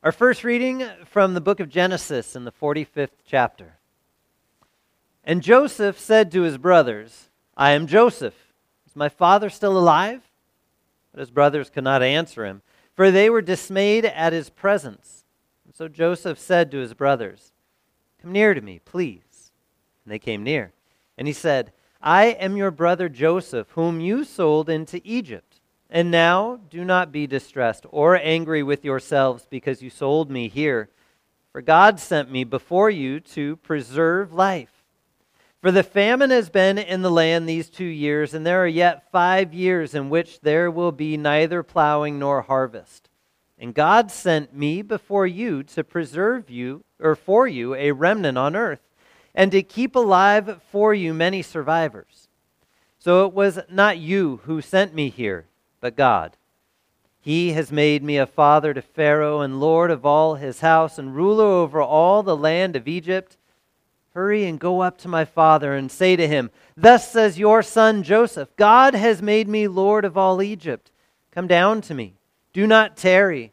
Our first reading from the book of Genesis in the 45th chapter. And Joseph said to his brothers, I am Joseph. Is my father still alive? But his brothers could not answer him, for they were dismayed at his presence. And so Joseph said to his brothers, Come near to me, please. And they came near. And he said, I am your brother Joseph, whom you sold into Egypt. And now do not be distressed or angry with yourselves because you sold me here. For God sent me before you to preserve life. For the famine has been in the land these two years, and there are yet five years in which there will be neither plowing nor harvest. And God sent me before you to preserve you, or for you, a remnant on earth, and to keep alive for you many survivors. So it was not you who sent me here but God. He has made me a father to Pharaoh and lord of all his house and ruler over all the land of Egypt. Hurry and go up to my father and say to him, Thus says your son Joseph, God has made me lord of all Egypt. Come down to me. Do not tarry.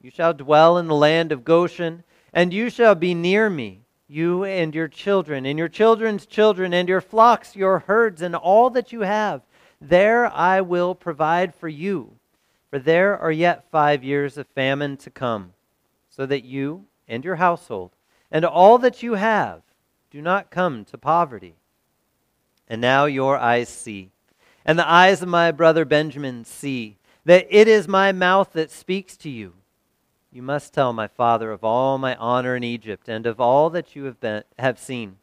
You shall dwell in the land of Goshen, and you shall be near me, you and your children, and your children's children, and your flocks, your herds, and all that you have there I will provide for you, for there are yet five years of famine to come, so that you and your household and all that you have do not come to poverty. And now your eyes see, and the eyes of my brother Benjamin see, that it is my mouth that speaks to you. You must tell my father of all my honor in Egypt and of all that you have, been, have seen.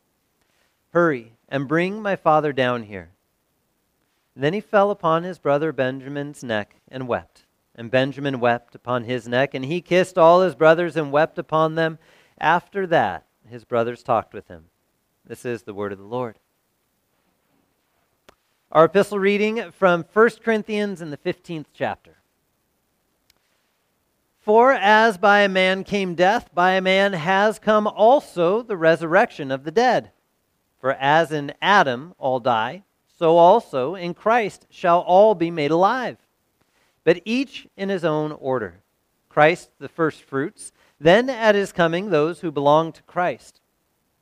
Hurry and bring my father down here then he fell upon his brother Benjamin's neck and wept. And Benjamin wept upon his neck, and he kissed all his brothers and wept upon them. After that, his brothers talked with him. This is the word of the Lord. Our epistle reading from 1 Corinthians in the 15th chapter. For as by a man came death, by a man has come also the resurrection of the dead. For as in Adam all die, so also in Christ shall all be made alive, but each in his own order. Christ the firstfruits, then at his coming those who belong to Christ.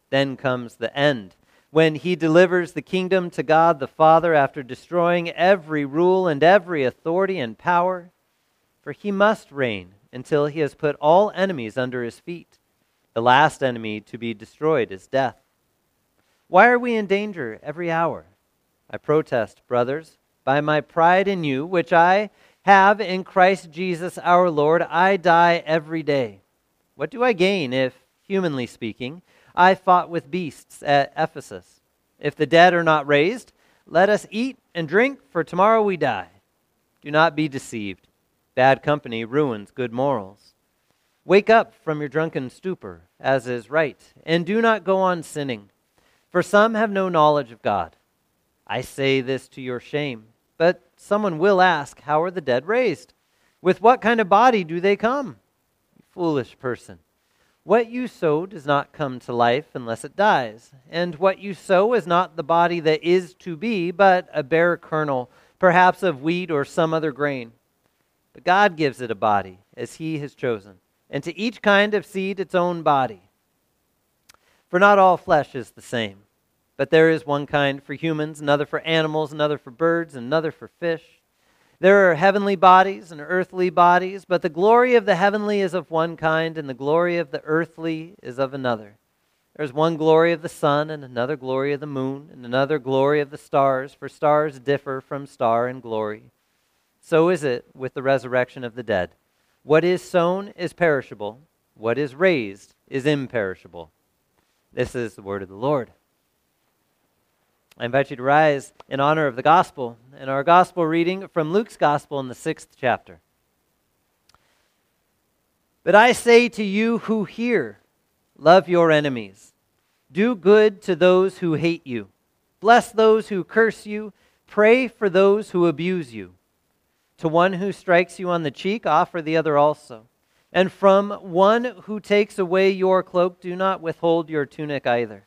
Then comes the end, when he delivers the kingdom to God the Father after destroying every rule and every authority and power. For he must reign until he has put all enemies under his feet. The last enemy to be destroyed is death. Why are we in danger every hour? I protest, brothers, by my pride in you, which I have in Christ Jesus our Lord, I die every day. What do I gain if, humanly speaking, I fought with beasts at Ephesus? If the dead are not raised, let us eat and drink, for tomorrow we die. Do not be deceived. Bad company ruins good morals. Wake up from your drunken stupor, as is right, and do not go on sinning, for some have no knowledge of God. I say this to your shame. But someone will ask, How are the dead raised? With what kind of body do they come? Foolish person. What you sow does not come to life unless it dies. And what you sow is not the body that is to be, but a bare kernel, perhaps of wheat or some other grain. But God gives it a body, as He has chosen, and to each kind of seed its own body. For not all flesh is the same but there is one kind for humans, another for animals, another for birds, another for fish. There are heavenly bodies and earthly bodies, but the glory of the heavenly is of one kind, and the glory of the earthly is of another. There is one glory of the sun, and another glory of the moon, and another glory of the stars, for stars differ from star in glory. So is it with the resurrection of the dead. What is sown is perishable, what is raised is imperishable. This is the word of the Lord. I invite you to rise in honor of the gospel and our gospel reading from Luke's gospel in the sixth chapter. But I say to you who hear, love your enemies, do good to those who hate you, bless those who curse you, pray for those who abuse you. To one who strikes you on the cheek, offer the other also. And from one who takes away your cloak, do not withhold your tunic either.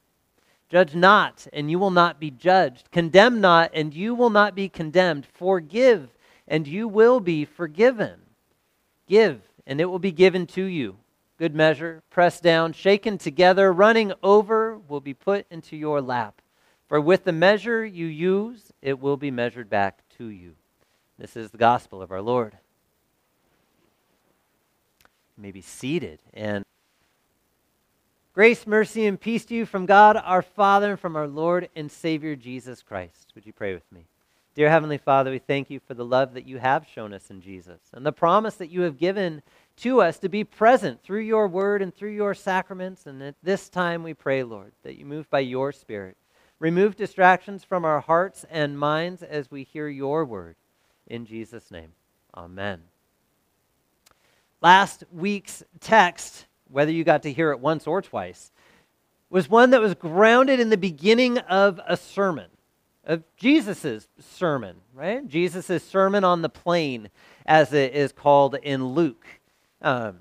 Judge not, and you will not be judged. Condemn not, and you will not be condemned. Forgive, and you will be forgiven. Give, and it will be given to you. Good measure, pressed down, shaken together, running over, will be put into your lap. For with the measure you use, it will be measured back to you. This is the gospel of our Lord. You may be seated and Grace, mercy, and peace to you from God our Father and from our Lord and Savior Jesus Christ. Would you pray with me? Dear Heavenly Father, we thank you for the love that you have shown us in Jesus and the promise that you have given to us to be present through your word and through your sacraments. And at this time, we pray, Lord, that you move by your Spirit. Remove distractions from our hearts and minds as we hear your word. In Jesus' name, amen. Last week's text whether you got to hear it once or twice, was one that was grounded in the beginning of a sermon, of Jesus' sermon, right? Jesus' sermon on the plain, as it is called in Luke. Um,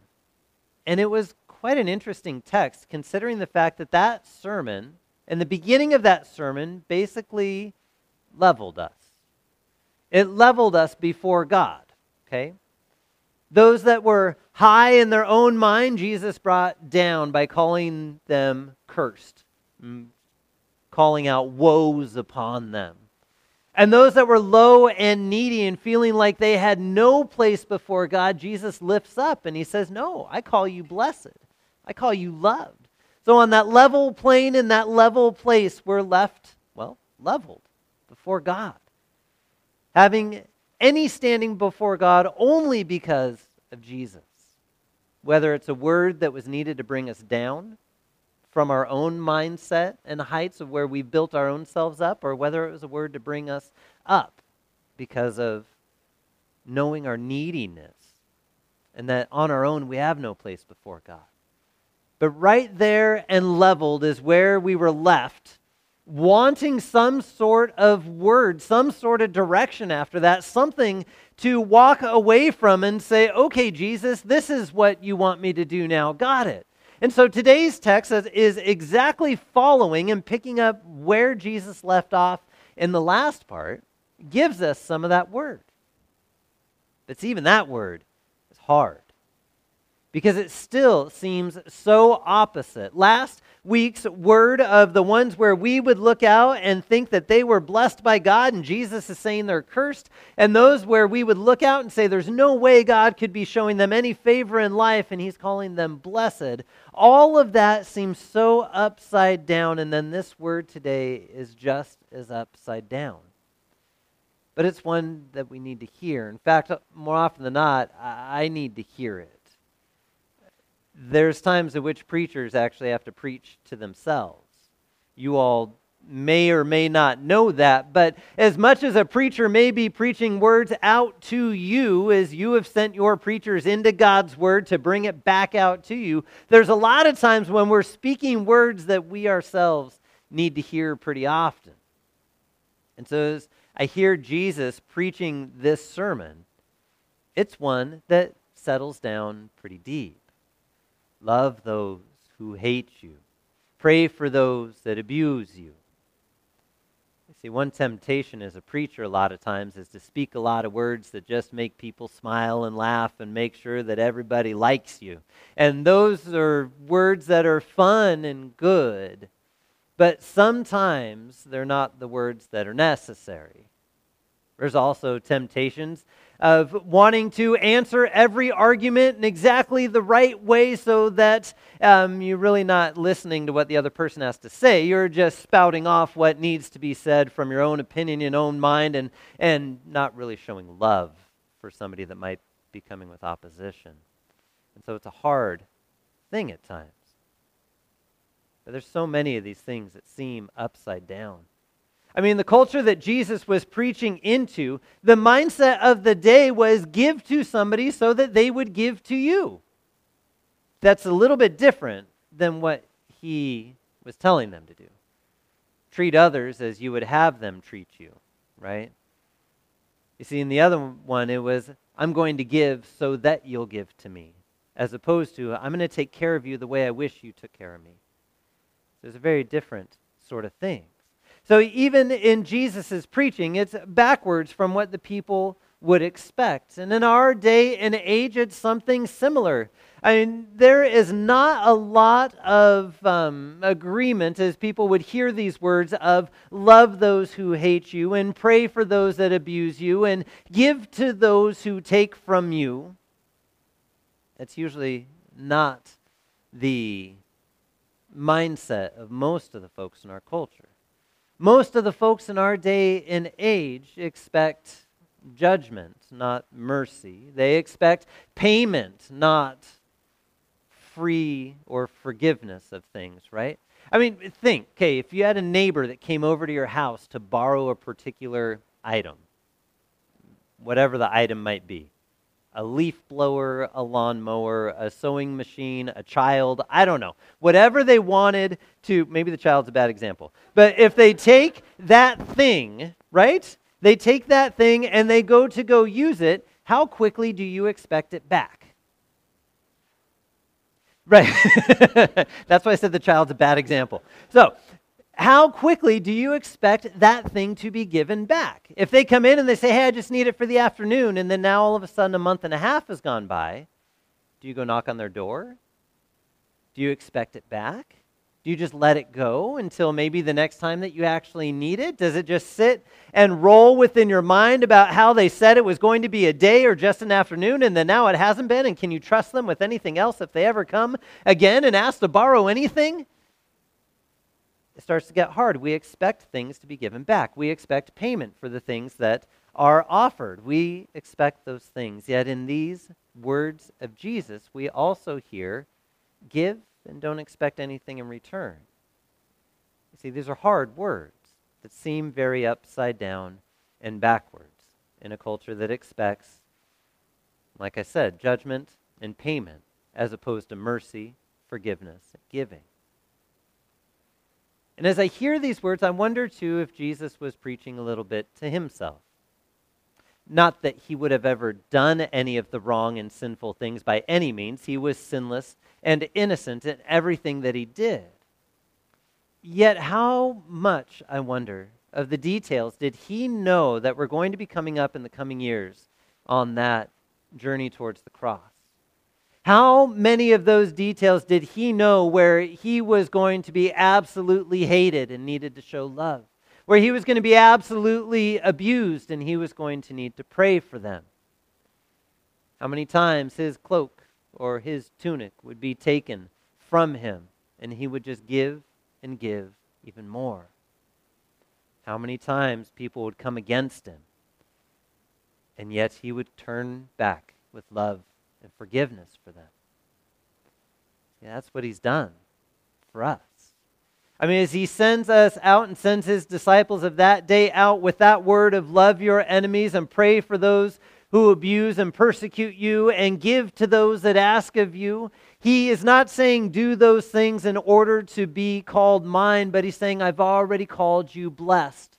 and it was quite an interesting text, considering the fact that that sermon, and the beginning of that sermon, basically leveled us. It leveled us before God, okay? Those that were high in their own mind, Jesus brought down by calling them cursed, mm, calling out woes upon them. And those that were low and needy and feeling like they had no place before God, Jesus lifts up and he says, No, I call you blessed. I call you loved. So, on that level plane, in that level place, we're left, well, leveled before God. Having any standing before God only because of Jesus. Whether it's a word that was needed to bring us down from our own mindset and heights of where we built our own selves up, or whether it was a word to bring us up because of knowing our neediness and that on our own we have no place before God. But right there and leveled is where we were left wanting some sort of word, some sort of direction after that, something to walk away from and say, okay, Jesus, this is what you want me to do now. Got it. And so today's text is exactly following and picking up where Jesus left off in the last part, gives us some of that word. But even that word is hard because it still seems so opposite. Last week's word of the ones where we would look out and think that they were blessed by God and Jesus is saying they're cursed, and those where we would look out and say there's no way God could be showing them any favor in life and he's calling them blessed. All of that seems so upside down, and then this word today is just as upside down. But it's one that we need to hear. In fact, more often than not, I need to hear it there's times in which preachers actually have to preach to themselves. You all may or may not know that, but as much as a preacher may be preaching words out to you as you have sent your preachers into God's word to bring it back out to you, there's a lot of times when we're speaking words that we ourselves need to hear pretty often. And so as I hear Jesus preaching this sermon, it's one that settles down pretty deep. Love those who hate you. Pray for those that abuse you. You see, one temptation as a preacher, a lot of times, is to speak a lot of words that just make people smile and laugh and make sure that everybody likes you. And those are words that are fun and good, but sometimes they're not the words that are necessary. There's also temptations of wanting to answer every argument in exactly the right way so that um, you're really not listening to what the other person has to say. You're just spouting off what needs to be said from your own opinion, your own mind, and, and not really showing love for somebody that might be coming with opposition. And so it's a hard thing at times. But there's so many of these things that seem upside down. I mean, the culture that Jesus was preaching into, the mindset of the day was give to somebody so that they would give to you. That's a little bit different than what he was telling them to do. Treat others as you would have them treat you, right? You see, in the other one, it was, I'm going to give so that you'll give to me, as opposed to, I'm going to take care of you the way I wish you took care of me. So there's a very different sort of thing. So even in Jesus' preaching, it's backwards from what the people would expect. And in our day and age, it's something similar. I mean, there is not a lot of um, agreement as people would hear these words of love those who hate you and pray for those that abuse you and give to those who take from you. That's usually not the mindset of most of the folks in our culture. Most of the folks in our day and age expect judgment, not mercy. They expect payment, not free or forgiveness of things, right? I mean, think, okay, if you had a neighbor that came over to your house to borrow a particular item, whatever the item might be, a leaf blower, a lawnmower, a sewing machine, a child, I don't know. Whatever they wanted to, maybe the child's a bad example, but if they take that thing, right? They take that thing and they go to go use it, how quickly do you expect it back? Right. That's why I said the child's a bad example. So, how quickly do you expect that thing to be given back? If they come in and they say, hey, I just need it for the afternoon, and then now all of a sudden a month and a half has gone by, do you go knock on their door? Do you expect it back? Do you just let it go until maybe the next time that you actually need it? Does it just sit and roll within your mind about how they said it was going to be a day or just an afternoon and then now it hasn't been? And can you trust them with anything else if they ever come again and ask to borrow anything? It starts to get hard. We expect things to be given back. We expect payment for the things that are offered. We expect those things. Yet in these words of Jesus, we also hear give and don't expect anything in return. You see, these are hard words that seem very upside down and backwards in a culture that expects, like I said, judgment and payment as opposed to mercy, forgiveness, giving. And as I hear these words, I wonder too if Jesus was preaching a little bit to himself. Not that he would have ever done any of the wrong and sinful things by any means. He was sinless and innocent in everything that he did. Yet, how much, I wonder, of the details did he know that were going to be coming up in the coming years on that journey towards the cross? How many of those details did he know where he was going to be absolutely hated and needed to show love? Where he was going to be absolutely abused and he was going to need to pray for them? How many times his cloak or his tunic would be taken from him and he would just give and give even more? How many times people would come against him and yet he would turn back with love and forgiveness for them. Yeah, that's what he's done for us. I mean, as he sends us out and sends his disciples of that day out with that word of love your enemies and pray for those who abuse and persecute you and give to those that ask of you. He is not saying do those things in order to be called mine, but he's saying I've already called you blessed.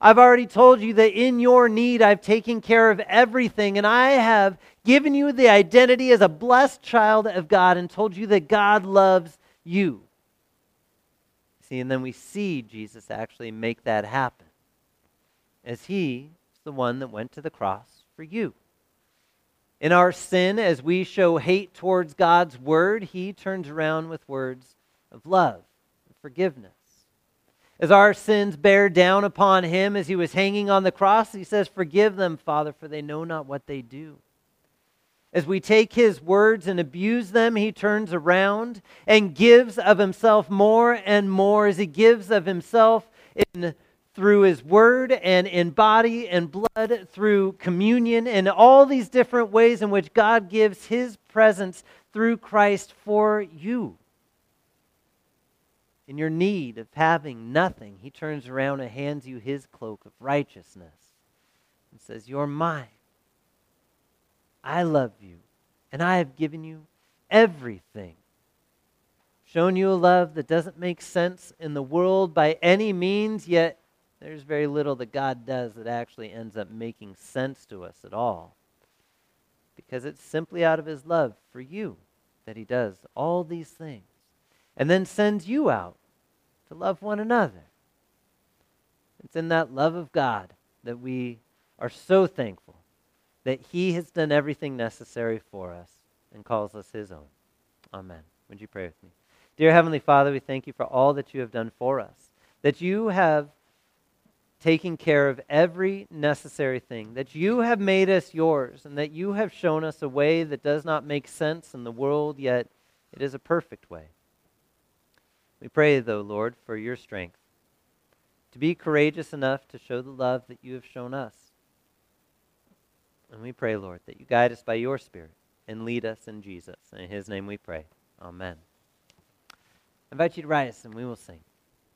I've already told you that in your need I've taken care of everything, and I have given you the identity as a blessed child of God and told you that God loves you. See, and then we see Jesus actually make that happen as He is the one that went to the cross for you. In our sin, as we show hate towards God's word, He turns around with words of love and forgiveness. As our sins bear down upon him as he was hanging on the cross, he says, Forgive them, Father, for they know not what they do. As we take his words and abuse them, he turns around and gives of himself more and more as he gives of himself in, through his word and in body and blood, through communion, and all these different ways in which God gives his presence through Christ for you. In your need of having nothing, he turns around and hands you his cloak of righteousness and says, You're mine. I love you, and I have given you everything. Shown you a love that doesn't make sense in the world by any means, yet there's very little that God does that actually ends up making sense to us at all. Because it's simply out of His love for you that He does all these things. And then sends you out to love one another. It's in that love of God that we are so thankful that He has done everything necessary for us and calls us His own. Amen. Would you pray with me? Dear Heavenly Father, we thank you for all that you have done for us, that you have taken care of every necessary thing, that you have made us yours, and that you have shown us a way that does not make sense in the world, yet it is a perfect way. We pray, though, Lord, for your strength to be courageous enough to show the love that you have shown us and we pray, Lord, that you guide us by your Spirit and lead us in Jesus. In his name we pray. Amen. I invite you to rise and we will sing.